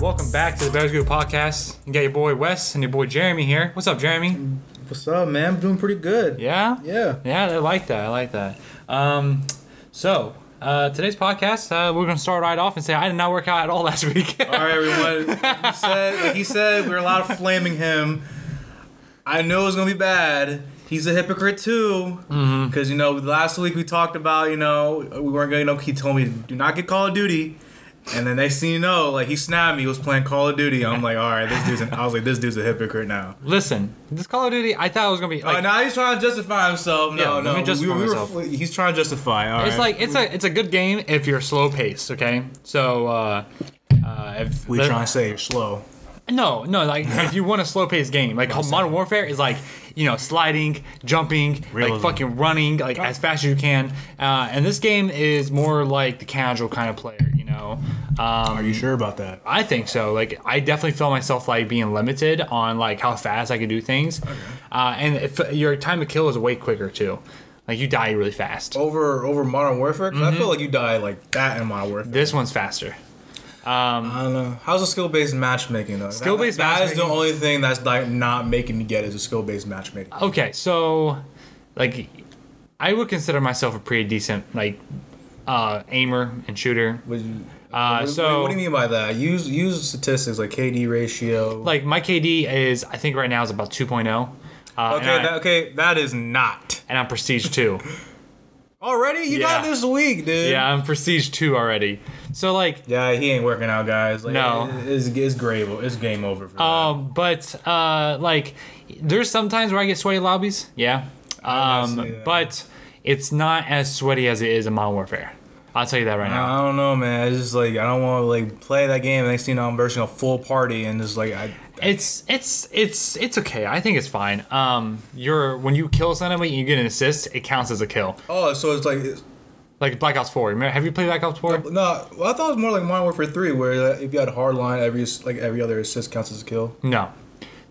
Welcome back to the Bears Group Podcast. You got your boy Wes and your boy Jeremy here. What's up, Jeremy? What's up, man? I'm doing pretty good. Yeah? Yeah. Yeah, I like that. I like that. Um, so, uh, today's podcast, uh, we're going to start right off and say I did not work out at all last week. All right, everyone. He said, like he said, we are a lot of flaming him. I know it was gonna be bad. He's a hypocrite too, Mm-hmm. because you know last week we talked about you know we weren't gonna. You know, he told me do not get Call of Duty, and then next thing you know, like he snapped me. He was playing Call of Duty. I'm like, all right, this dude's. An, I was like, this dude's a hypocrite now. Listen, this Call of Duty, I thought it was to be Oh, like. now he's trying to justify himself. No, Yeah, let no, me justify we, we myself. Were, he's trying to justify. All it's right. like it's a it's a good game if you're slow paced, okay? So uh, uh, if we trying to say you're slow. No, no, like if you want a slow paced game, like Modern Warfare is like, you know, sliding, jumping, like fucking running, like as fast as you can. Uh, and this game is more like the casual kind of player, know. Um, Are you sure about that? I think so. Like I definitely feel myself like being limited on like how fast I can do things, uh, and if your time to kill is way quicker too. Like you die really fast. Over over Modern Warfare, 'Cause Mm-hmm. I feel like you die like that in Modern Warfare. This one's faster. I don't know. How's the skill based matchmaking though? Skill-based That- that is the only thing that's like not making me get is a skill based matchmaking. Okay, so like I would consider myself a pretty decent like uh, aimer and shooter. What, Uh, what- so- what do you mean by that? Use use statistics like KD ratio. Like my KD is I think right now is about 2.0. Uh, okay, I, that, okay, that is not and I'm Prestige 2. already. You got this week, dude. yeah, I'm Prestige 2 already. So like Yeah, he ain't working out, guys. Like, No. it- it's, it's grave. It's game over for that. um but uh like there's sometimes where I get sweaty lobbies. Yeah. Um but it's not as sweaty as it is in Modern Warfare. I'll tell you that right now. I don't know, man. It's just like I don't want to like play that game. Next thing you know, I'm versing a full party and just like I. It's it's it's it's okay. I think it's fine. Um, you're when you kill somebody, you get an assist. It counts as a kill. Oh, so it's like it's, Like Black Ops Four. Remember, have you played Black Ops Four? no. Well, I thought it was more like Modern Warfare Three, where if you had a hard line, every like every other assist counts as a kill. No,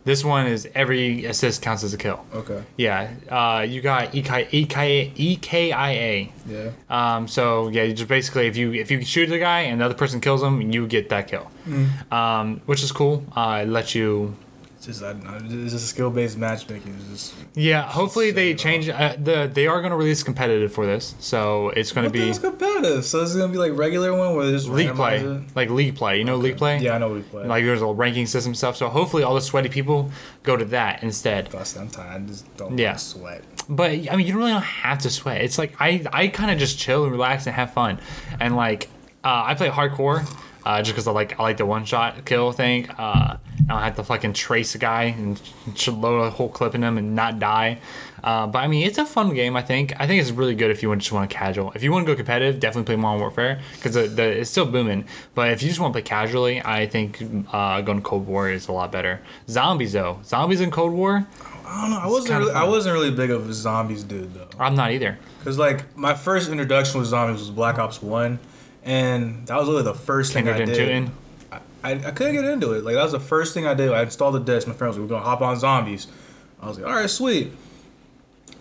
this one is every assist counts as a kill. Okay. Yeah. Uh, you got E EK, EK, EKIA. Yeah. Um, so yeah, you just basically if you if you shoot the guy and the other person kills him, you get that kill. Um, which is cool. Uh, it lets you just I, it's just skill based matchmaking. Just Yeah, hopefully they change uh, the. They are going to release competitive for this, so it's going to be competitive. So it's gonna be like regular one where they just league play, it? like league play. You know, league play. Yeah, I know we play. Like there's a ranking system stuff. So hopefully all the sweaty people go to that instead. Plus, I'm tired. Just don't Yeah. sweat. But I mean, you really don't really have to sweat. It's like I I kind of just chill and relax and have fun, and like uh, I play hardcore. Uh, just because I like I like the one shot kill thing. Uh, I don't have to fucking trace a guy and should load a whole clip in him and not die. Uh, but I mean, it's a fun game. I think. I think it's really good if you just want to casual. If you want to go competitive, definitely play Modern Warfare because the, the it's still booming. But if you just want to play casually, I think uh, going Cold War is a lot better. Zombies though, zombies in Cold War, I don't know. I wasn't really, I wasn't really big of a zombies dude though. I'm not either. Cause like my first introduction with zombies was Black Ops One, and that was really the first thing I did. Tootin'. I, I couldn't get into it. Like that was the first thing I did. I installed the disc. My friends were gonna hop on zombies. I was like, all right, sweet.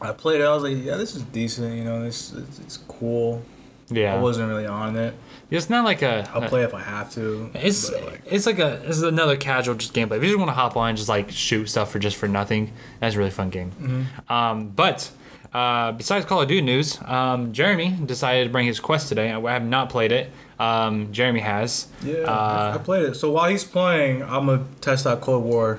I played it. I was like, yeah, this is decent. You know, this it's, it's cool. Yeah, I wasn't really on it. It's not like a. I'll play if I have to. It's like, it's like a it's another casual just gameplay. If you just want to hop on and just like shoot stuff for just for nothing, that's a really fun game. Mm-hmm. Um, but uh, besides Call of Duty news, um, Jeremy decided to bring his Quest today. I have not played it. Um, Jeremy has. yeah, I- Uh, I played it. So while he's playing, I'm gonna test out Cold War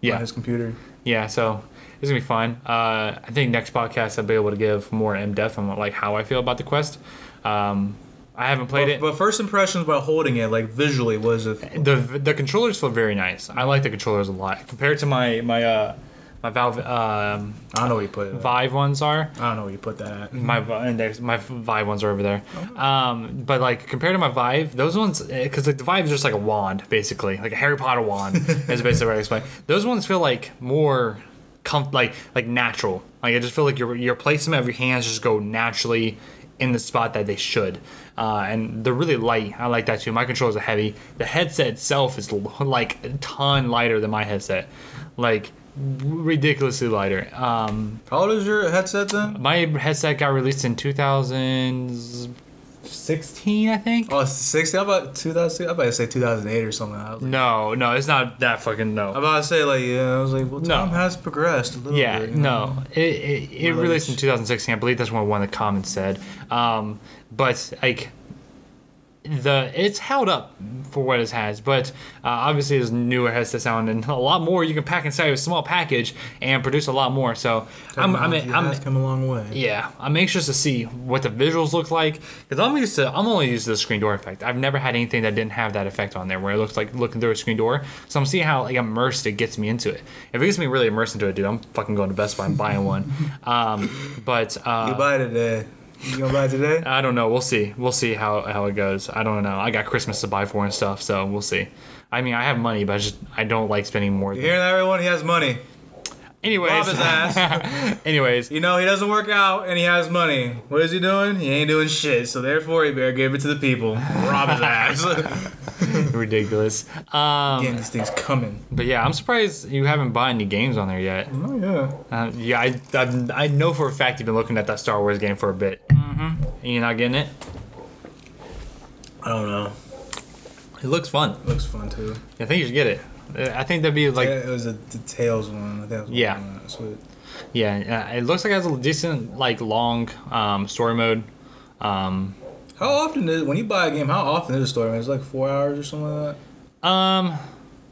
yeah. on his computer. Yeah. So it's gonna be fun. Uh, I think next podcast I'll be able to give more in depth on like how I feel about the Quest. Um, I haven't played But, it. but first impressions about holding it, like visually, was it? the the controllers feel very nice. I like the controllers a lot compared to my my uh my Valve um, I don't know where you put it. Vive ones are. I don't know where you put that at. My and there's my Vive ones are over there. Um, but like compared to my Vive, those ones because like the Vive is just like a wand basically, like a Harry Potter wand is basically what I explain. Those ones feel like more com- like like natural. Like I just feel like your your placement of your hands just go naturally in the spot that they should. Uh, and they're really light. I like that too. My controllers are heavy. The headset itself is l- like a ton lighter than my headset, like ridiculously lighter. Um, How old is your headset then? my headset got released in 2016, I think. Oh, it's 60. How about 2006? I'm about to say 2008 or something. I was like, No, no, it's not that fucking no. I'm about to say like yeah. I was like, well, No. Has progressed a little Yeah, bit. know? no, it it, it released in 2016. I believe that's what one of the comments said. Um, but like the it's held up for what it has, but uh, obviously it's newer has to sound and a lot more you can pack inside of a small package and produce a lot more. So I'm I'm I'm, has come a long way. Yeah, I'm anxious to see what the visuals look like because I'm used to I'm only used to the screen door effect. I've never had anything that didn't have that effect on there where it looks like looking through a screen door. So I'm seeing how like immersed it gets me into it. If it gets me really immersed into it, dude, I'm fucking going to Best Buy and buying one. Um, but You uh, buy it today. You gonna buy today? I don't know. We'll see. We'll see how how it goes. I don't know. I got Christmas to buy for and stuff, so we'll see. I mean, I have money, but I just I don't like spending more. You Than, hear that, everyone? He has money. Anyways, Rob his ass. anyways, You know, he doesn't work out and he has money. What is he doing? He ain't doing shit. So therefore, he better give it to the people. Rob his ass. ridiculous. Um, Getting these things coming. But yeah, I'm surprised you haven't bought any games on there yet. Oh yeah. Uh, yeah, I, I I know for a fact you've been looking at that Star Wars game for a bit. Mm-hmm. And you're not getting it. I don't know. It looks fun. Looks fun too. I think you should get it. I think that'd be like yeah, it was a the Tales one. I think that was Yeah. one. Yeah. Uh, it looks like it has a decent like long um, story mode. Um, How often is when you buy a game? How often is a story? mode? It's like four hours or something like um, that.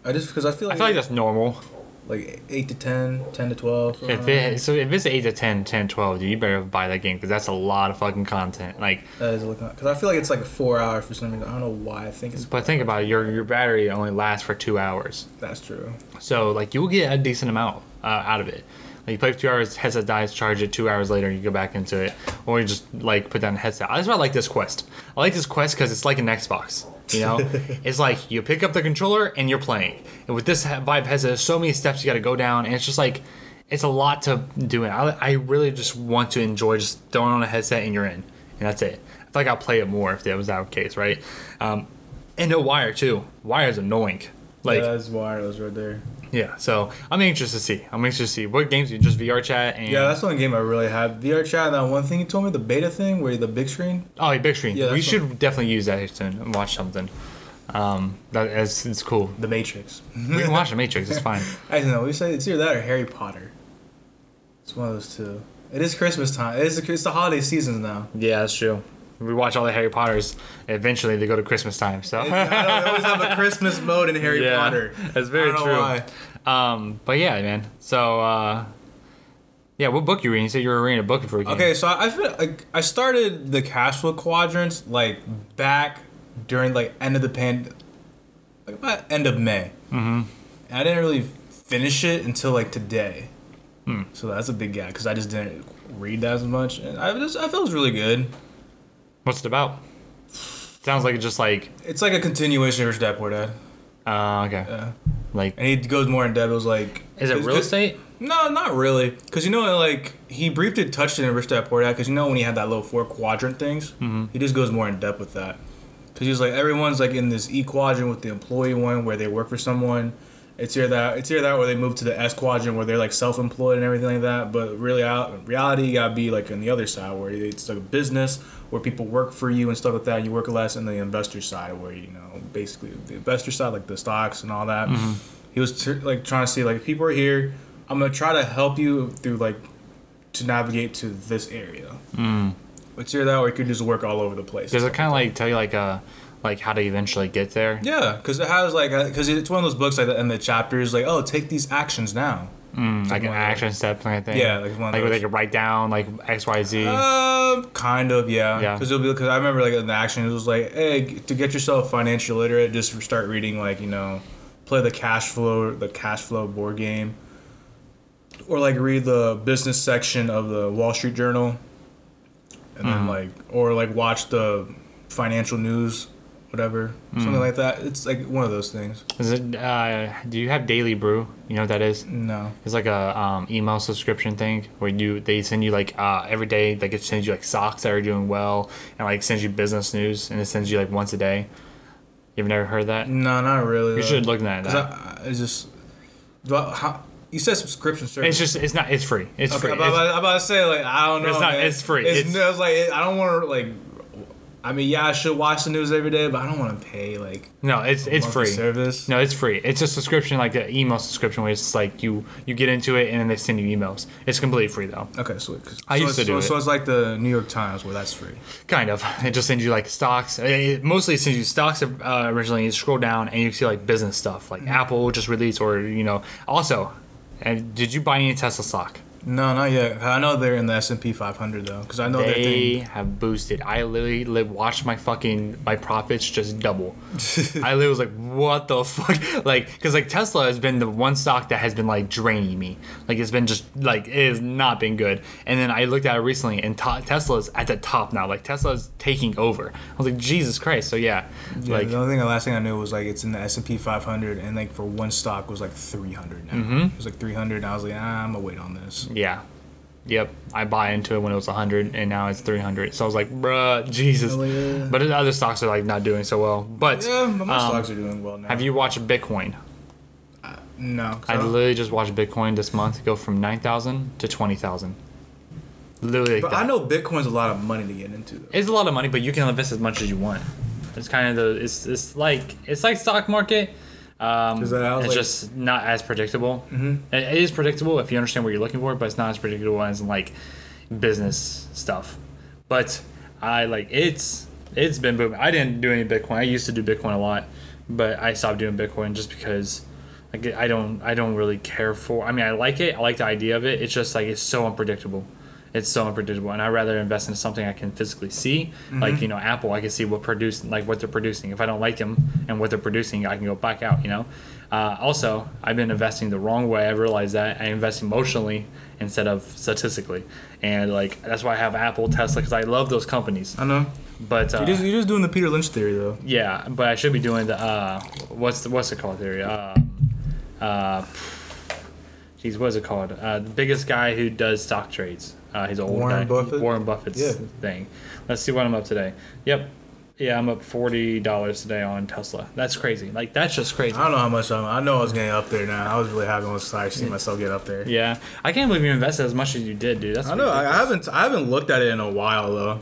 I just because I feel I like feel like that's normal. Like eight to 10, 10 to twelve. If it so if it's eight to 10, 10, 12, dude, you better buy that game because that's a lot of fucking content. Like, that is looking because I feel like it's like a four hour for some reason. I don't know why. I think it's but think about it. Your your battery only lasts for two hours. that's true. So like you'll get a decent amount uh, out of it. Like you play for two hours, headset dies, charge it. Two hours later, you go back into it, or you just like put down the headset. That's why I like this Quest. I like this Quest because it's like an Xbox. You know, it's like you pick up the controller and you're playing. And with this Vive headset, there's so many steps you got to go down, and it's just like it's a lot to do. It. I, I really just want to enjoy just throwing on a headset and you're in, and that's it. I feel like I'll play it more if that was that case, right? Um, and no wire too. Wire is annoying. Like yeah, that's was right there. Yeah, so I'm anxious to see. I'm anxious to see what games you just VRChat and Yeah, that's the only game I really have. VRChat and that one thing you told me, the beta thing where the big screen. oh, yeah, big screen. Yeah, we that's should definitely use that soon and watch something. Um, that is it's cool. The Matrix. We can watch the Matrix. It's fine. I don't know. We say it's either that or Harry Potter. It's one of those two. It is Christmas time. It is. It's the holiday seasons now. Yeah, that's true. We watch all the Harry Potters. Eventually, they go to Christmas time. So I always have a Christmas mode in Harry Yeah, Potter. that's very I don't know true. Um, but yeah, man. So uh, yeah, what book you reading? You said you were reading a book game. Okay, so I feel like I started the cash flow quadrants like back during like end of the pan, like about end of May. Mm-hmm. And I didn't really finish it until like today. Hmm. So that's a big gap because I just didn't read that as much, and I just I felt it was really good. What's it about? Sounds like it's just like It's like a continuation of Rich Dad Poor Dad. uh, okay, Yeah. like And he goes more in depth. It was like, is it cause- real cause- estate? No, not really. Because you know, like he briefly touched it in Rich Dad Poor Dad. Because you know when he had that little four quadrant things, Mm-hmm. he just goes more in depth with that. Because he's like everyone's like in this E quadrant with the employee one where they work for someone. It's either that it's either that or they move to the S quadrant where they're like self employed and everything like that. But really, out in reality, you gotta be like on the other side where it's like a business where people work for you and stuff like that. You work less, and the investor side where you know basically the investor side like the stocks and all that. He was t- like trying to see like people are here. I'm gonna try to help you through like to navigate to this area. Mm. It's either that or you could just work all over the place. Does it kind of like tell you like uh like how to eventually get there? Yeah, because it has like because it's one of those books like that, and the chapters like oh take these actions now. Mm, like an action step kind of thing. Yeah, like one of like where they could write down like X Y Z. Uh, kind of yeah. Yeah. Because it'll be because I remember like in the action it was like hey to get yourself financially literate just start reading like you know play the cash flow the cash flow board game or like read the business section of the Wall Street Journal and then like or like watch the financial news whatever something like that it's like one of those things Is it? Uh, do you have Daily Brew? You know what that is? no It's like a um, email subscription thing where you they send you like uh, every day like it sends you like stocks that are doing well and like sends you business news and it sends you like once a day. You've never heard that? no not really You should look at that. I, I just I, how, you said subscription service It's just it's not it's free. It's Okay, free. I'm about, It's- I'm about to say like I don't know. It's not- man. it's free. It's, It's- no, it's like I don't want to like. I mean, yeah, I should watch the news every day, but I don't want to pay like No, it's it's free. service. No, it's free. It's a subscription, like an email subscription, where it's like you you get into it and then they send you emails. It's completely free though. Okay, sweet. 'Cause- I so used to it's- do so, it. So it's like the New York Times where that's free. Kind of. It just sends you like stocks. It mostly sends you stocks uh, originally. You scroll down and you see like business stuff, like Apple just released, or you know. Also, and did you buy any Tesla stock? No, not yet. I know they're in the S and P 500 though, because I know They thing. have boosted. I literally li- watched my fucking my profits just double. I literally was like, "What the fuck?" Like, because like Tesla has been the one stock that has been like draining me. Like, it's been just like it has not been good. And then I looked at it recently, and to- Tesla's at the top now. Like Tesla's taking over. I was like, Jesus Christ. So yeah, Yeah, like the only thing, the last thing I knew was like it's in the S and P 500, and like for one stock was like 300 now. Mm-hmm. It was like 300, and I was like, ah, I'm gonna wait on this. Yeah. Yep, I buy into it when it was 100 and now it's 300. So I was like, bruh, Jesus. Yeah. But the other stocks are like not doing so well. But Yeah, but my um, stocks are doing well now. have you watched Bitcoin? No. I don't- literally just watched Bitcoin this month go from 9,000 to 20,000. Literally like. I know Bitcoin's a lot of money to get into. Though. It's a lot of money, but you can invest as much as you want. It's kind of the it's it's like it's like stock market. Um, it's like- just not as predictable. Mm-hmm. It, it is predictable if you understand what you're looking for, but it's not as predictable as like business stuff. But I like it's it's been booming. I didn't do any Bitcoin. I used to do Bitcoin a lot, but I stopped doing Bitcoin just because like I don't I don't really care for. I mean, I like it. I like the idea of it. It's just like it's so unpredictable. It's so unpredictable, and I'd rather invest in something I can physically see, like you know Apple. I can see what produce like what they're producing. If I don't like them and what they're producing, I can go back out. You know. Uh, also, I've been investing the wrong way. I realized that I invest emotionally instead of statistically, and like that's why I have Apple, Tesla, because I love those companies. I know. But uh, You're just, you're just doing the Peter Lynch theory though. yeah, but I should be doing the uh, what's the what's it called theory? Uh, uh, geez, what is it called? Uh, the biggest guy who does stock trades. Uh, he's an old Warren guy. Buffett? Warren Buffett's Yeah. thing. Let's see what I'm up today. Yep. Yeah, I'm up forty dollars today on Tesla. That's crazy. Like that's just crazy. I don't know how much I'm. I know I was getting up there now. I was really happy once I see myself get up there. Yeah, I can't believe you invested as much as you did, dude. That's I know. I, I haven't. I haven't looked at it in a while though.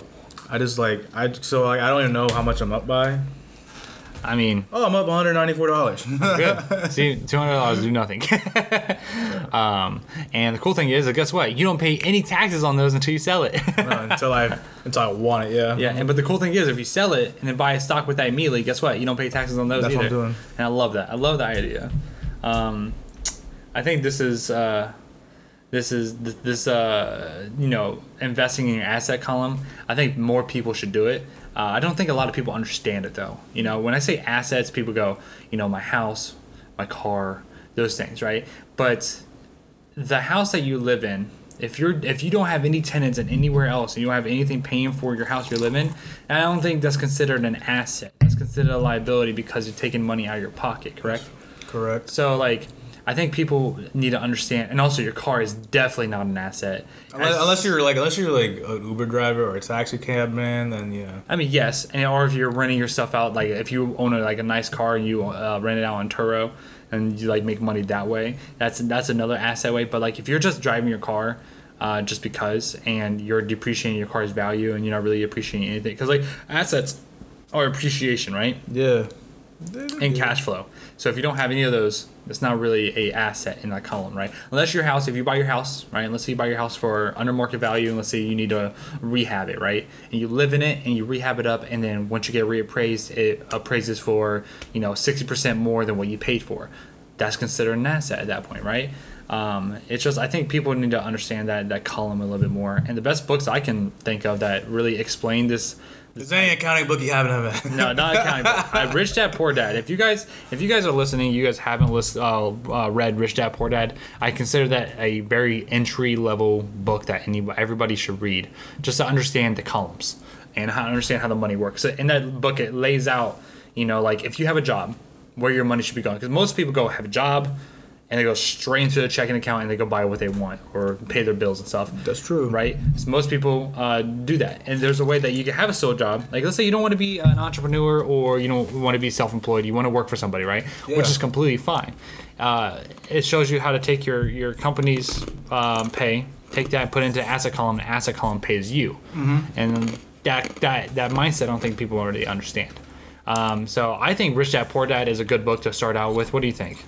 I just like I so like I don't even know how much I'm up by. I mean, Oh, I'm up 194 dollars. Good. See, two hundred dollars do nothing. um, and the cool thing is, guess what? You don't pay any taxes on those until you sell it. until I until I want it. Yeah. yeah, and but the cool thing is, if you sell it and then buy a stock with that immediately, guess what? You don't pay taxes on those That's what either. I'm doing. And I love that. I love that idea. Um, I think this is uh, this is this uh, you know investing in your asset column. I think more people should do it. Uh, I don't think a lot of people understand it though. You know, when I say assets, people go, you know, my house, my car, those things, right? But the house that you live in, if you're if you don't have any tenants in anywhere else and you don't have anything paying for your house you're living I don't think that's considered an asset. That's considered a liability because you're taking money out of your pocket, correct? Correct. So like I think people need to understand and also your car is definitely not an asset. Unless, unless you're like unless you're like an Uber driver or a taxi cab man, then yeah. I mean, yes, and or if you're renting your stuff out, like if you own a, like a nice car and you uh, rent it out on Turo, and you like make money that way, that's that's another asset way. But like if you're just driving your car, uh, just because, and you're depreciating your car's value, and you're not really appreciating anything, because like assets are appreciation, right? Yeah. and cash flow. So if you don't have any of those, it's not really a asset in that column, right? Unless your house, if you buy your house, right? Let's say you buy your house for under market value, and let's say you need to rehab it, right? And you live in it and you rehab it up, and then once you get reappraised, it appraises for you know sixty percent more than what you paid for. That's considered an asset at that point, right? Um, it's just I think people need to understand that that column a little bit more. And the best books I can think of that really explain this Is there any accounting book you haven't have? no, not accounting. book. Uh, Rich Dad Poor Dad. If you guys, if you guys are listening, you guys haven't list, uh, uh, read Rich Dad Poor Dad. I consider that a very entry level book that any, everybody should read, just to understand the columns and how understand how the money works. So in that book, it lays out, you know, like if you have a job, where your money should be going. Because most people go have a job, and they go straight into their checking account and they go buy what they want or pay their bills and stuff That's true. right? So most people uh, do that, and there's a way that you can have a sole job. Like let's say you don't want to be an entrepreneur or you don't want to be self-employed. You want to work for somebody, right? Yeah. Which is completely fine. Uh, it shows you how to take your your company's um, pay, take that, put it into asset column. and asset column pays you, and that that that mindset, I don't think people already understand. Um, so I think Rich Dad Poor Dad is a good book to start out with. What do you think?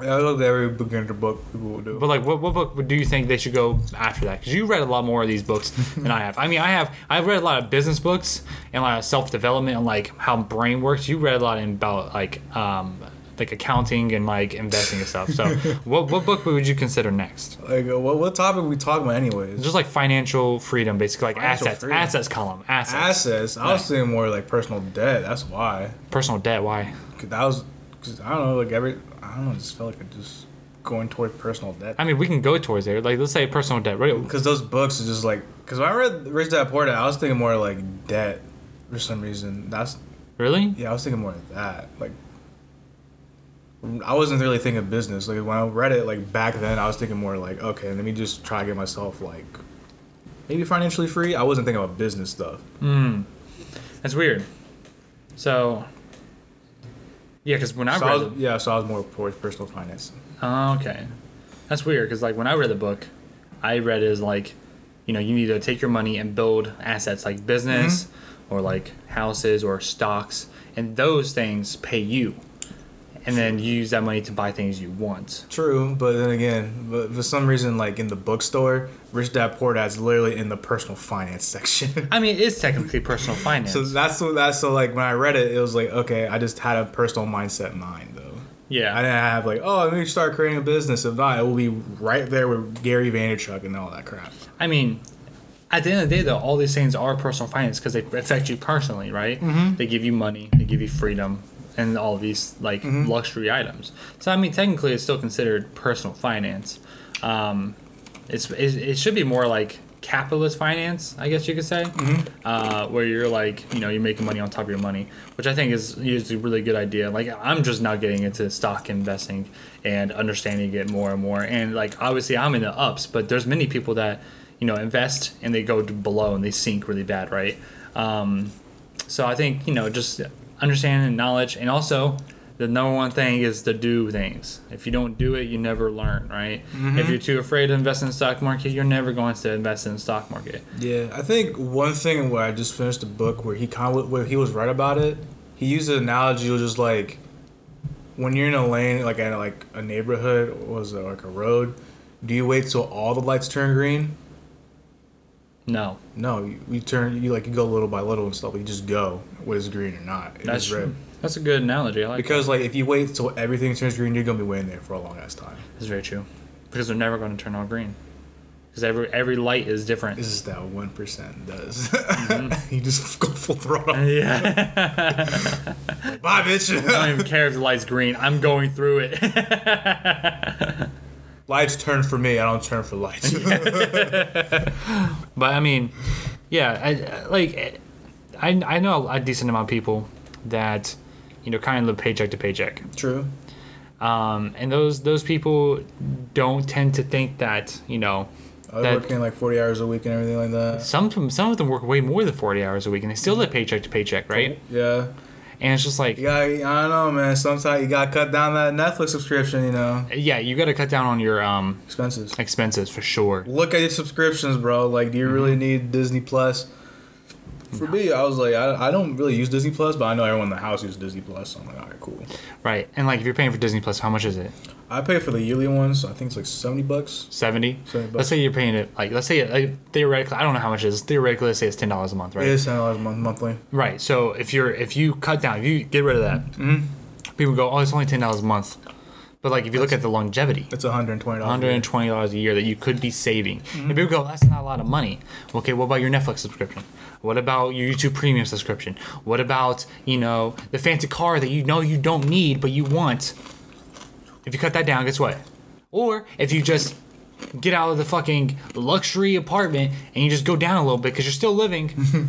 I look at every beginner book people will do. But like, what, what book do you think they should go after that? Because you read a lot more of these books than I have. I mean, I have I've read a lot of business books and a lot of self development and like how brain works. You read a lot in about like um, like accounting and like investing and stuff. So, what what book would you consider next? Like, uh, what, what topic we talking about anyways? Just like financial freedom, basically, like Financial assets, freedom. assets column, assets, Assets. I was thinking more like personal debt. That's why. personal debt. Why? 'Cause that was, cause I don't know, like every, I don't know, I just felt like I just going towards personal debt. I mean, we can go towards there. Like, let's say personal debt. Right? Because those books are just like, because when I read Rich Dad Poor Dad, I was thinking more like debt for some reason. That's Really? yeah, I was thinking more of that. Like, I wasn't really thinking of business. Like when I read it, like back then, I was thinking more like, okay, let me just try to get myself like maybe financially free. I wasn't thinking about business stuff. Hmm. That's weird. So, yeah, because when I So I read was, the- yeah, so I was more towards personal finance. Oh, okay. That's weird because like when I read the book, I read it as like, you know, you need to take your money and build assets like business Mm-hmm. or like houses or stocks, and those things pay you, and then you use that money to buy things you want. True, but then again, but for some reason, like in the bookstore, Rich Dad Poor Dad's literally in the personal finance section. I mean, it is technically personal finance. so that's so that's so like when I read it, it was like okay, I just had a personal mindset in mind though. yeah. I didn't have like oh let me start creating a business. If not, it will be right there with Gary Vaynerchuk and all that crap. I mean, at the end of the day, though, all these things are personal finance because they affect you personally, right? Mm-hmm. They give you money, they give you freedom, and all these like Mm-hmm. luxury items. So I mean, technically, it's still considered personal finance. Um, it's it, it should be more like capitalist finance, I guess you could say, Mm-hmm. uh, where you're like, you know, you're making money on top of your money, which I think is is a really good idea. Like I'm just now getting into stock investing and understanding it more and more. And like obviously, I'm in the ups, but there's many people that you know invest and they go below and they sink really bad, right? Um, so I think you know just understanding and knowledge and also the number one thing is to do things. If you don't do it, you never learn, right? If mm-hmm. you're too afraid to invest in the stock market, you're never going to invest in the stock market. Yeah, I think one thing where I just finished a book where he kind of where he was right about it. He used an analogy. Was just like when you're in a lane, like in like a neighborhood, or was it like a road? Do you wait till all the lights turn green? No, No, you, you turn you like you go little by little and stuff. You just go whether it's green or not. It that's is red. true. That's a good analogy. I like Because like if you wait till everything turns green, you're gonna be waiting there for a long ass time. that. That's very true. Because they're never going to turn on green. Because every every light is different. This is that one percent does. Mm-hmm. you just go full throttle. yeah. Bye, bitch. I don't even care if the light's green. I'm going through it. lights turn for me. I don't turn for lights. But I mean, yeah, I, like I I know a decent amount of people that you know kind of live paycheck to paycheck. True. Um, and those those people don't tend to think that you know was That- working like 40 hours a week and everything like that. some of them, some of them work way more than forty hours a week and they still live paycheck to paycheck, right? Yeah. And it's just like got, I don't know, man. Sometimes you got to cut down that Netflix subscription, you know. yeah, you got to cut down on your um Expenses. expenses for sure. Look at your subscriptions, bro. Like, do you really Mm-hmm. need Disney Plus? For me, I was like, I, I don't really use Disney Plus, but I know everyone in the house uses Disney Plus. So I'm like, all right, cool. Right. And like if you're paying for Disney Plus, how much is it? I pay for the yearly ones. I think it's like 70 bucks. 70? 70 bucks. Let's say you're paying it like let's say like, theoretically I don't know how much it is. Theoretically let's say it's ten dollars a month, right? It is $10 a month monthly. Right. So if you're if you cut down, if you get rid of that, Mm-hmm. people go, oh, it's only ten dollars a month. But like if you look at the longevity, It's $120. one hundred and twenty dollars a year that you could be saving, mm-hmm. and people go, that's not a lot of money. Okay, what about your Netflix subscription? What about your YouTube Premium subscription? What about you know the fancy car that you know you don't need but you want? If you cut that down, guess what? Or if you just get out of the fucking luxury apartment and you just go down a little bit because you're still living.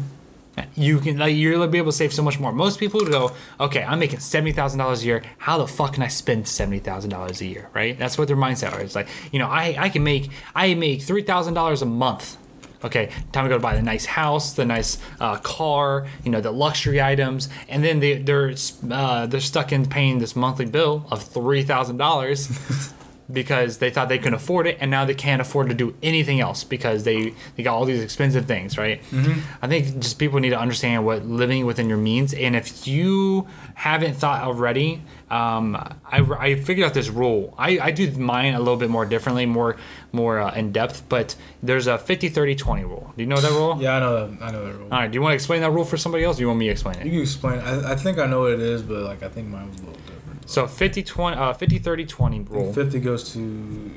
You can like you're gonna be able to save so much more. Most people would go, okay, I'm making seventy thousand dollars a year. How the fuck can I spend seventy thousand dollars a year? Right? That's what their mindset is. It's like, you know, I I can make I make three thousand dollars a month. Okay, time to go to buy the nice house, the nice uh, car, you know, the luxury items, and then they, they're uh, they're stuck in paying this monthly bill of three thousand dollars. because they thought they could afford it and now they can't afford to do anything else because they they got all these expensive things right i think just people need to understand what living within your means and if you haven't thought already um, I, I figured out this rule I, I do mine a little bit more differently more more uh, in depth but there's a 50 30 20 rule do you know that rule Yeah, I know that. I know that rule. all right do you want to explain that rule for somebody else or do you want me to explain it You can explain. I, I think I know what it is, but like I think mine was a little different. So 50 20 uh, 50 30 20 rule Fifty goes to.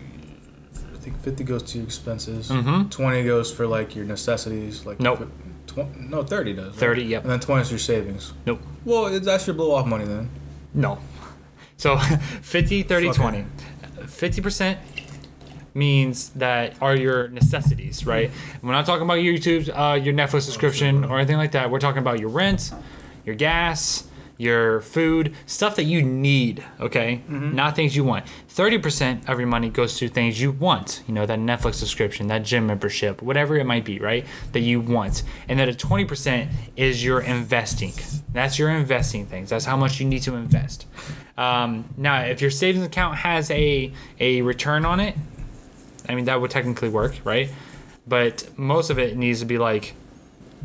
I think fifty goes to your expenses. Mhm. Twenty goes for like your necessities. Like Nope. Tw- no, thirty does. right? 30 yep And then twenty is your savings. nope Well, that's your blow off money then. No. So 50, 30, Fuck 20. 50% means that are your necessities, right? We're not talking about YouTube, uh, your Netflix subscription or anything like that. We're talking about your rent, your gas, your food, stuff that you need, okay? Not things you want. 30% of your money goes to things you want, you know, that Netflix subscription, that gym membership, whatever it might be, right? That you want. And then a 20% is your investing. That's your investing things. That's how much you need to invest. Um, now, if your savings account has a, a return on it, I mean, that would technically work, right? But most of it needs to be like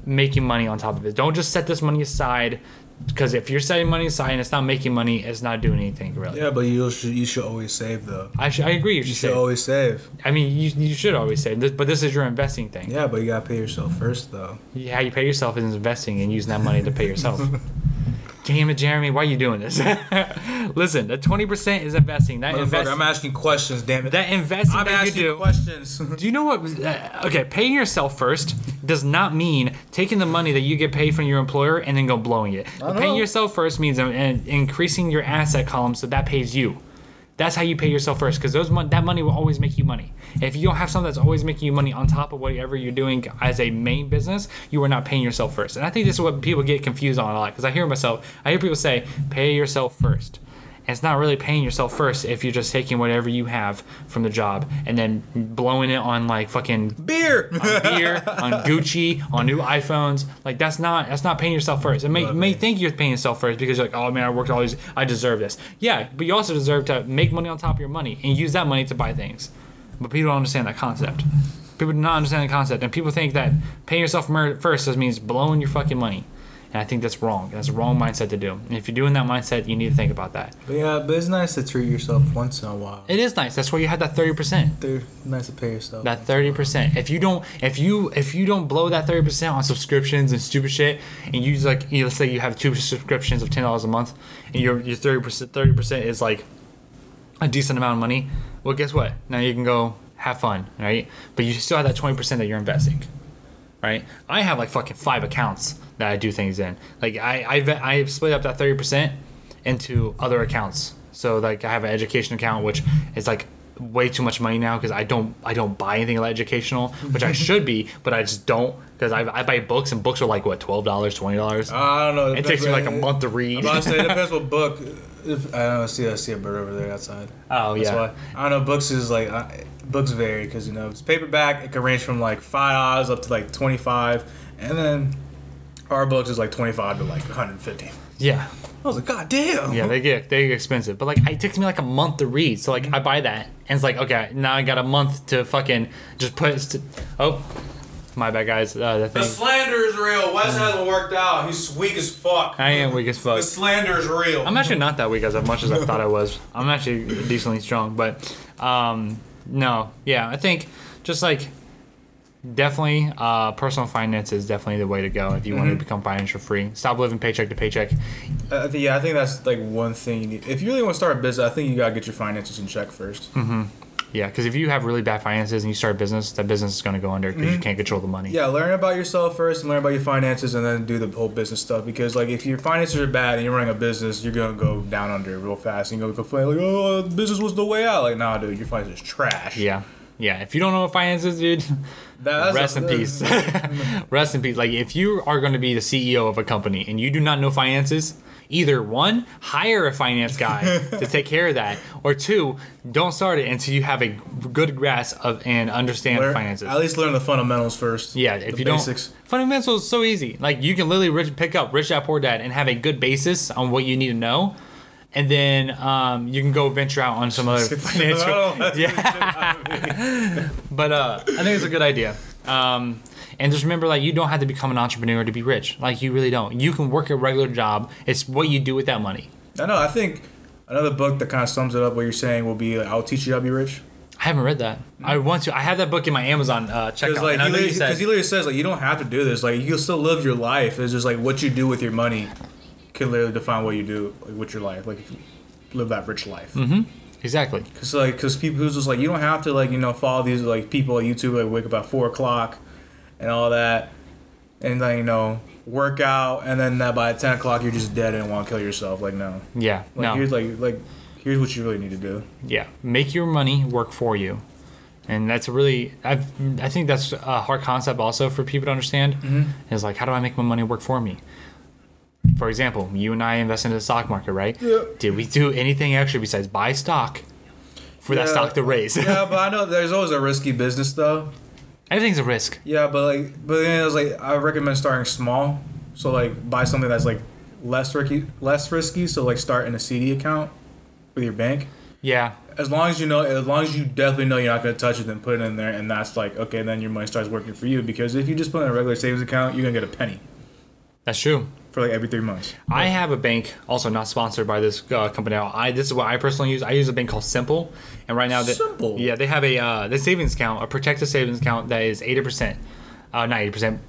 making money on top of it. Don't just set this money aside because if you're setting money aside and it's not making money, it's not doing anything really. Yeah, but you should you should always save though. I, sh- I agree. You should You should save. always save. I mean, you, you should always save, this, but this is your investing thing. Yeah, but you gotta pay yourself first though. How you pay yourself is investing and using that money to pay yourself. Damn it, Jeremy, why are you doing this? Listen, the twenty percent is investing. That Motherfucker, invest, I'm asking questions. Damn it. that investing I'm that you asking do. questions. Do you know what? Uh, okay, paying yourself first does not mean taking the money that you get paid from your employer and then go blowing it. I Paying yourself first means uh, increasing your asset column so that pays you. That's how you pay yourself first, because those mon- that money will always make you money. If you don't have something that's always making you money on top of whatever you're doing as a main business, you are not paying yourself first. And I think this is what people get confused on a lot, because I hear myself, I hear people say, pay yourself first. And it's not really paying yourself first if you're just taking whatever you have from the job and then blowing it on like fucking Beer. on beer, on Gucci, on new iPhones. Like that's not that's not paying yourself first. It may Love may think you're paying yourself first because you're like, oh man, I worked all these, I deserve this. Yeah, but you also deserve to make money on top of your money and use that money to buy things. But people don't understand that concept. People do not understand the concept, and people think that paying yourself first just means blowing your fucking money. And I think that's wrong. That's a wrong mindset to do. And if you're doing that mindset, you need to think about that. But yeah, but it's nice to treat yourself once in a while. It is nice. That's why you had that thirty percent. Nice to pay yourself. that 30% if you don't if you if you don't blow that 30% on subscriptions and stupid shit and you just like you know, let's say you have two subscriptions of $10 a month and your your 30% 30% is like a decent amount of money well guess what? Now you can go have fun right? But you still have that 20% that you're investing right? I have like fucking five accounts that i do things in. Like i i've, I've split up that 30% into other accounts. So like i have an education account which is like way too much money now because i don't i don't buy anything educational which i should be but i just don't because I, I buy books and books are like what $12 $20 I don't know. it takes me like a month to read I'm about to say it depends what book. If, I don't know. See, I see a bird over there outside. oh That's yeah why I don't know. Books is like I, books vary because you know it's paperback. It can range from like five dollars up to like twenty five, and then our books is like twenty five to like one hundred fifty. Yeah I was like, God damn. Yeah, they get they get expensive, but like it takes me like a month to read. So like I buy that, and it's like okay, now I got a month to fucking just put. St- oh, my bad, guys. Uh, the The slander is real. Wes hasn't worked out. He's weak as fuck. I am weak as fuck. The slander is real. I'm actually not that weak as much as I thought I was. I'm actually decently strong, but um, no, yeah, I think just like definitely uh, personal finance is definitely the way to go if you want to become financial free. Stop living paycheck to paycheck. Think, yeah, I think that's like one thing you need. If you really want to start a business, I think you gotta get your finances in check 1st Mhm. Yeah, because if you have really bad finances and you start a business, that business is going to go under because you can't control the money. Yeah, learn about yourself first and learn about your finances, and then do the whole business stuff. Because like, if your finances are bad and you're running a business, you're gonna go down under real fast. And you're gonna complain like, "Oh, business was the way out." Like, nah, dude, your finances is trash. Yeah. Yeah. If you don't know what finance is, dude, that's rest a- in peace. rest in peace. Like, if you are going to be the CEO of a company and you do not know finances, either one, hire a finance guy to take care of that, or two, don't start it until you have a good grasp of and understand Learn- finances. At least learn the fundamentals first. Yeah, if the you basics. don't, fundamentals is so easy. Like you can literally rich, pick up Rich Dad Poor Dad and have a good basis on what you need to know, and then um, you can go venture out on some other financial. yeah. But uh, I think it's a good idea. Um, and just remember, like, you don't have to become an entrepreneur to be rich. Like, you really don't. You can work a regular job. It's what you do with that money. I know. I think another book that kind of sums it up. What you're saying will be like, "I'll teach you how to be rich." I haven't read that. I want to. I have that book in my Amazon uh, checkout. Because like I he he literally says like you don't have to do this. Like you can still live your life. It's just like what you do with your money can literally define what you do like, with your life. Like if you live that rich life. Mm-hmm. exactly. Cause like, cause people who's just like, you don't have to like, you know, follow these like people on YouTube like wake up at four o'clock, and all that, and then you know work out, and then that by ten o'clock you're just dead and want to kill yourself. Like no, Yeah. like no. here's like like here's what you really need to do. Yeah, make your money work for you, and that's a really I I think that's a hard concept also for people to understand. Mm-hmm. Is like how do I make my money work for me? For example, you and I invest in the stock market, right? Yeah. Did we do anything extra besides buy stock for that stock to raise? yeah, but I know there's always a risky business though. Everything's a risk. Yeah, but like, but then it was like I recommend starting small. So like buy something that's like less risky, less risky. So like start in a CD account with your bank. Yeah, As long as you know, as long as you definitely know you're not gonna touch it, then put it in there, and that's like okay, then your money starts working for you. Because if you just put it in a regular savings account, you're gonna get a penny that's true. For like every three months. I have a bank, also not sponsored by this uh, company. Now, I this is what I personally use. I use a bank called Simple, and right now, they, Simple? yeah, they have a uh, the savings account, a protected savings account that is eighty percent, uh, not eighty percent,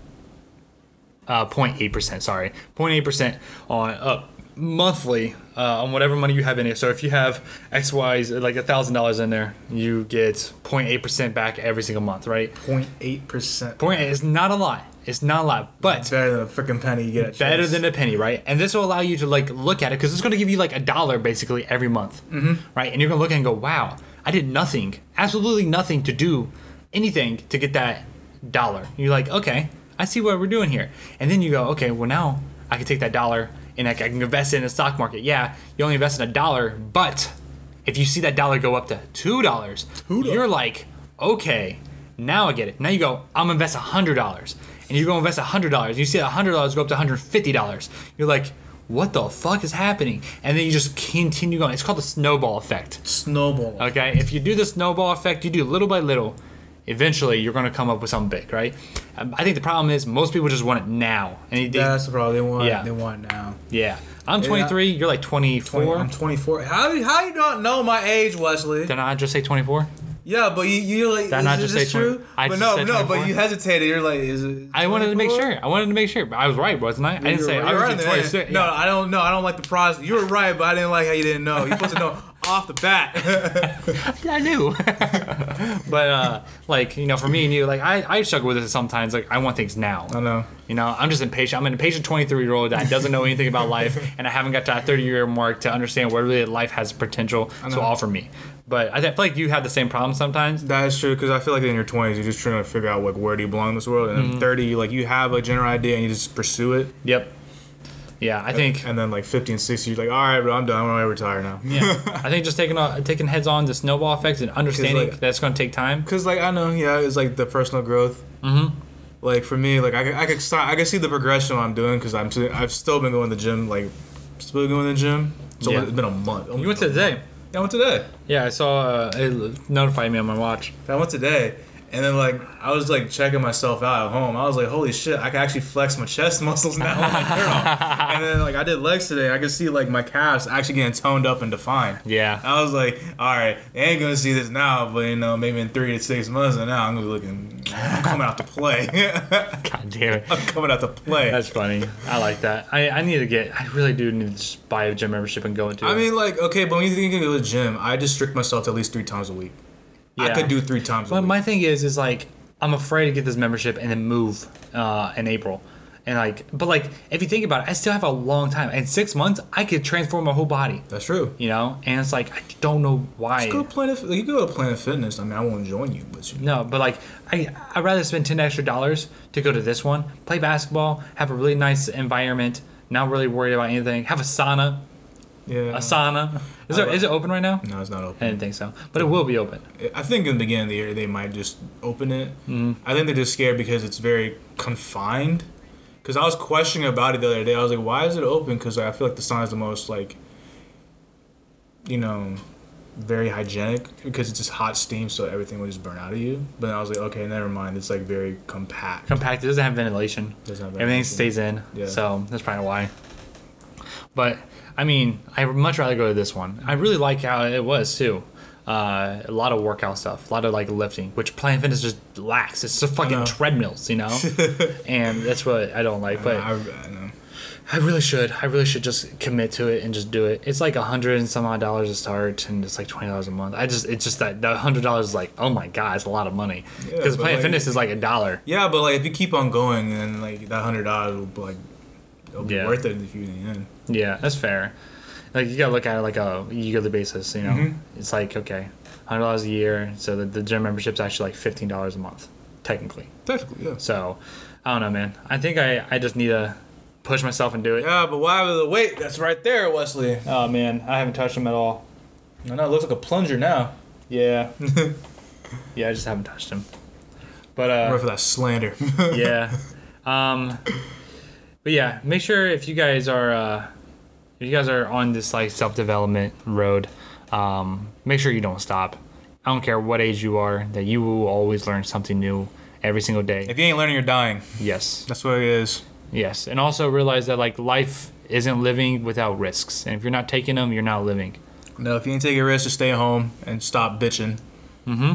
uh, 0.8 percent. Sorry, 0.8 percent on uh, monthly uh, on whatever money you have in it. So if you have X Y's like a thousand dollars in there, you get 0.8 percent back every single month, right? 0.8 percent. Point is not a lot. It's not a lot, but It's better than a freaking penny you get better than a penny, right? And this will allow you to like look at it because it's going to give you like a dollar basically every month, mm-hmm. right? And you're going to look at it and go, "Wow, I did nothing, absolutely nothing to do anything to get that dollar." You're like, "Okay, I see what we're doing here." And then you go, "Okay, well now I can take that dollar and I can invest it in the stock market." Yeah, you only invest in a dollar, but if you see that dollar go up to two dollars, you're like, "Okay, now I get it." Now you go, "I'm gonna invest a hundred dollars." And you go invest hundred dollars. You see hundred dollars go up to one hundred fifty dollars. You're like, what the fuck is happening? And then you just continue going. It's called the snowball effect. snowball. Okay, if you do the snowball effect, you do little by little. Eventually, you're gonna come up with something big, right? Um, I think the problem is most people just want it now, and they, That's the problem. They want. Yeah. They want it now. yeah. I'm 23. You're like 24. I'm 24. How how you don't know my age, Wesley? Did I just say 24? Yeah, but you you like Did I is, not is just this say 20? true? I but just no, said no, 24? but you hesitated. You're like, is it? I wanted to make 24? sure. I wanted to make sure. I was right, wasn't I? I didn't say right. I was right. 26. No, Yeah. I don't know. I don't like the process. You were right, but I didn't like how you didn't know. You're supposed to know off the bat. I knew. but uh, like you know, for me and you, like I, I struggle with this sometimes. Like I want things now. I know. You know, I'm just impatient. I'm an impatient 23 year old that doesn't know anything about life, and I haven't got to that 30 year mark to understand what really life has potential to offer me. But I feel like you have the same problem sometimes. That is true because I feel like in your 20s you're just trying to figure out like where do you belong in this world, and Mm-hmm. then 30 like you have a general idea and you just pursue it, Yep. Yeah, I think. and then like 50 and 60 you're like, all right, but I'm done. I'm gonna retire now. Yeah, I think just taking taking heads on the snowball effect and understanding like- that's going to take time. Cause like I know, yeah, it's like the personal growth. Mm-hmm. Like for me, like I, could- I could start, I can see the progression I'm doing because I'm i I've still been going to the gym, like still going to the gym. So Yeah. it's been a month. You went to today. I went today. Yeah, I saw uh, it notified me on my watch. I went today, and then like I was like checking myself out at home. I was like, holy shit, I can actually flex my chest muscles now. on my girl. and then like I did legs today. I could see like my calves actually getting toned up and defined. Yeah. I was like, all right, they ain't gonna see this now, but you know, maybe in three to six months, and now I'm gonna be looking, I'm coming out to play. God damn it. I'm coming out to play. That's funny. I like that. I, I need to get. I really do need to just buy a gym membership and go into. I it. mean, like, okay, but when you think of going to the gym, I just strict myself to at least three times a week. I could do three times But my thing is, is like I'm afraid to get this membership and then move uh, in April, and like, but like if you think about it, I still have a long time. In six months, I could transform my whole body. That's true. You know, and it's like I don't know why. Go to Planet. You go to Planet Fitness. I mean, I won't join you, but you No, but like I I'd rather spend ten extra dollars to go to this one, play basketball, have a really nice environment, not really worried about anything, have a sauna, yeah. Asana. Is it is it open right now? No, it's not open. I didn't think so, but it will be open. I think in the beginning of the year they might just open it. Mm-hmm. I think they're just scared because it's very confined. Because I was questioning about it the other day. I was like, why is it open? Because I feel like the sauna is the most like you know, very hygienic because it's just hot steam, so everything will just burn out of you. But I was like, okay, never mind. It's like very compact. Compact. It doesn't have ventilation. Doesn't have Everything stays in. Yeah. So that's probably why. But I mean, I would much rather go to this one. I really like how it was too. Uh, a lot of workout stuff, a lot of like lifting, which Planet Fitness just lacks. It's just fucking treadmills, you know, and that's what I don't like. But I, I know. I really should. I really should just commit to it and just do it. It's like a hundred and some odd dollars to start, and it's like twenty dollars a month. I just, it's just that the hundred dollars is like, oh my god, it's a lot of money. Because but, Planet like- Fitness is like a dollar. Yeah, but like if you keep on going, then like that hundred dollars will like it'll be Yeah. worth it if you in the end. Yeah, that's fair. Like you gotta look at it like a yearly basis. You know, Mhm. it's like okay, hundred dollars a year. So the, the gym membership's actually like fifteen dollars a month, technically. Technically, yeah. So I don't know, man. I think I I just need to push myself and do it. Yeah, but why the weight? That's right there, Wesley. Oh man, I haven't touched them at all. I know it looks like a plunger now. Yeah. yeah, I just haven't touched him. But uh, for that slander. yeah. Um, but yeah, make sure if you guys are uh, if you guys are on this like self development road, um, make sure you don't stop. I don't care what age you are, that you will always learn something new every single day. If you ain't learning, you're dying. Yes, That's what it is. yes, and also realize that like life isn't living without risks, and if you're not taking them, you're not living. No, if you ain't taking risks, just stay home and stop bitching. Mm-hmm.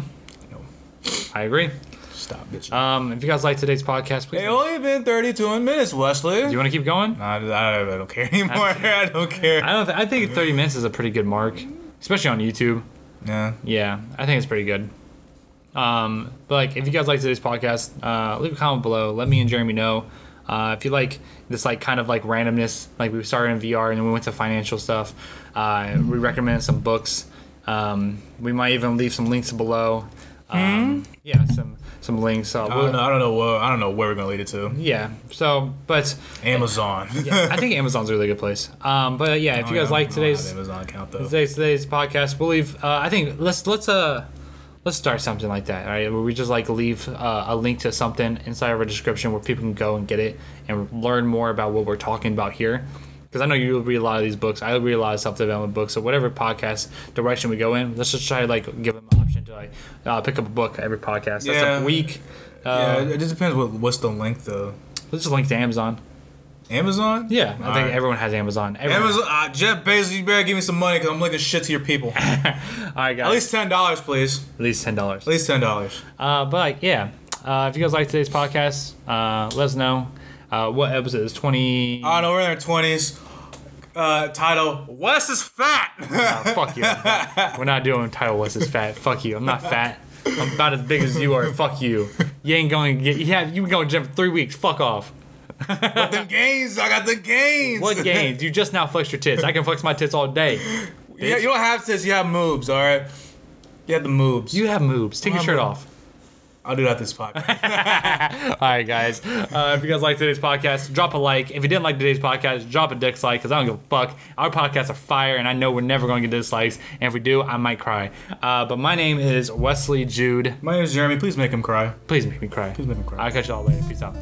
No. I agree. Stop bitching. Um, if you guys like today's podcast, please. It only been 32 minutes, Wesley. do you want to keep going? Nah, I, I don't care anymore. I don't care. I don't. Th- I think 30 minutes is a pretty good mark, especially on YouTube. Yeah. Yeah, I think it's pretty good. Um, but like, if you guys like today's podcast, uh, leave a comment below. Let me and Jeremy know. Uh, if you like this, like kind of like randomness, like we started in VR and then we went to financial stuff. Uh, we recommend some books. Um, we might even leave some links below. Um, Yeah, some some links. Uh, I don't know. I don't know what. I don't know where we're gonna lead it to. yeah. So, but Amazon. yeah, I think Amazon's a really good place. Um, but yeah, if you Oh, guys yeah, like I don't know how today's Amazon account though. today's today's podcast we'll leave uh, i think let's let's uh let's start something like that all right where we just like leave uh, a link to something inside of our description where people can go and get it and learn more about what we're talking about here because i know you read a lot of these books i read a lot of self-development books so whatever podcast direction we go in let's just try to like give them option to like uh, pick up a book every podcast that's Yeah. a week yeah, uh, it just depends what what's the length though. let's just link to amazon Amazon. yeah i think Alright. everyone has amazon everyone. Amazon. Uh, Jeff Bezos, you better give me some money because I'm linking shit to your people. At all right guys At least ten dollars, please. at least $10 At least ten dollars. Uh, but yeah, uh, if you guys like today's podcast, uh, let us know. Uh, what episode is twenty? I don't know. We're in our twenties. Uh, title: Wes is fat. Uh, fuck you. We're not doing title. What's this fat? Fuck you. I'm not fat. I'm about as big as you are. Fuck you. You ain't going to get. Yeah, you been going to gym for three weeks. Fuck off. But the gains, I got the gains. What gains? You just now flexed your tits. I can flex my tits all day. Yeah, you don't have tits. You have moves. All right. You have the moves. You have moves. Take your shirt a- off. I'll do that this podcast. All right, guys. Uh, if you guys like today's podcast, drop a like. If you didn't like today's podcast, drop a dislike because I don't give a fuck. Our podcasts are fire, and I know we're never going to get dislikes. And if we do, I might cry. Uh, but my name is Wesley Jude. My name is Jeremy. Please make him cry. Please make me cry. Please make him cry. I'll catch you all later. Peace out.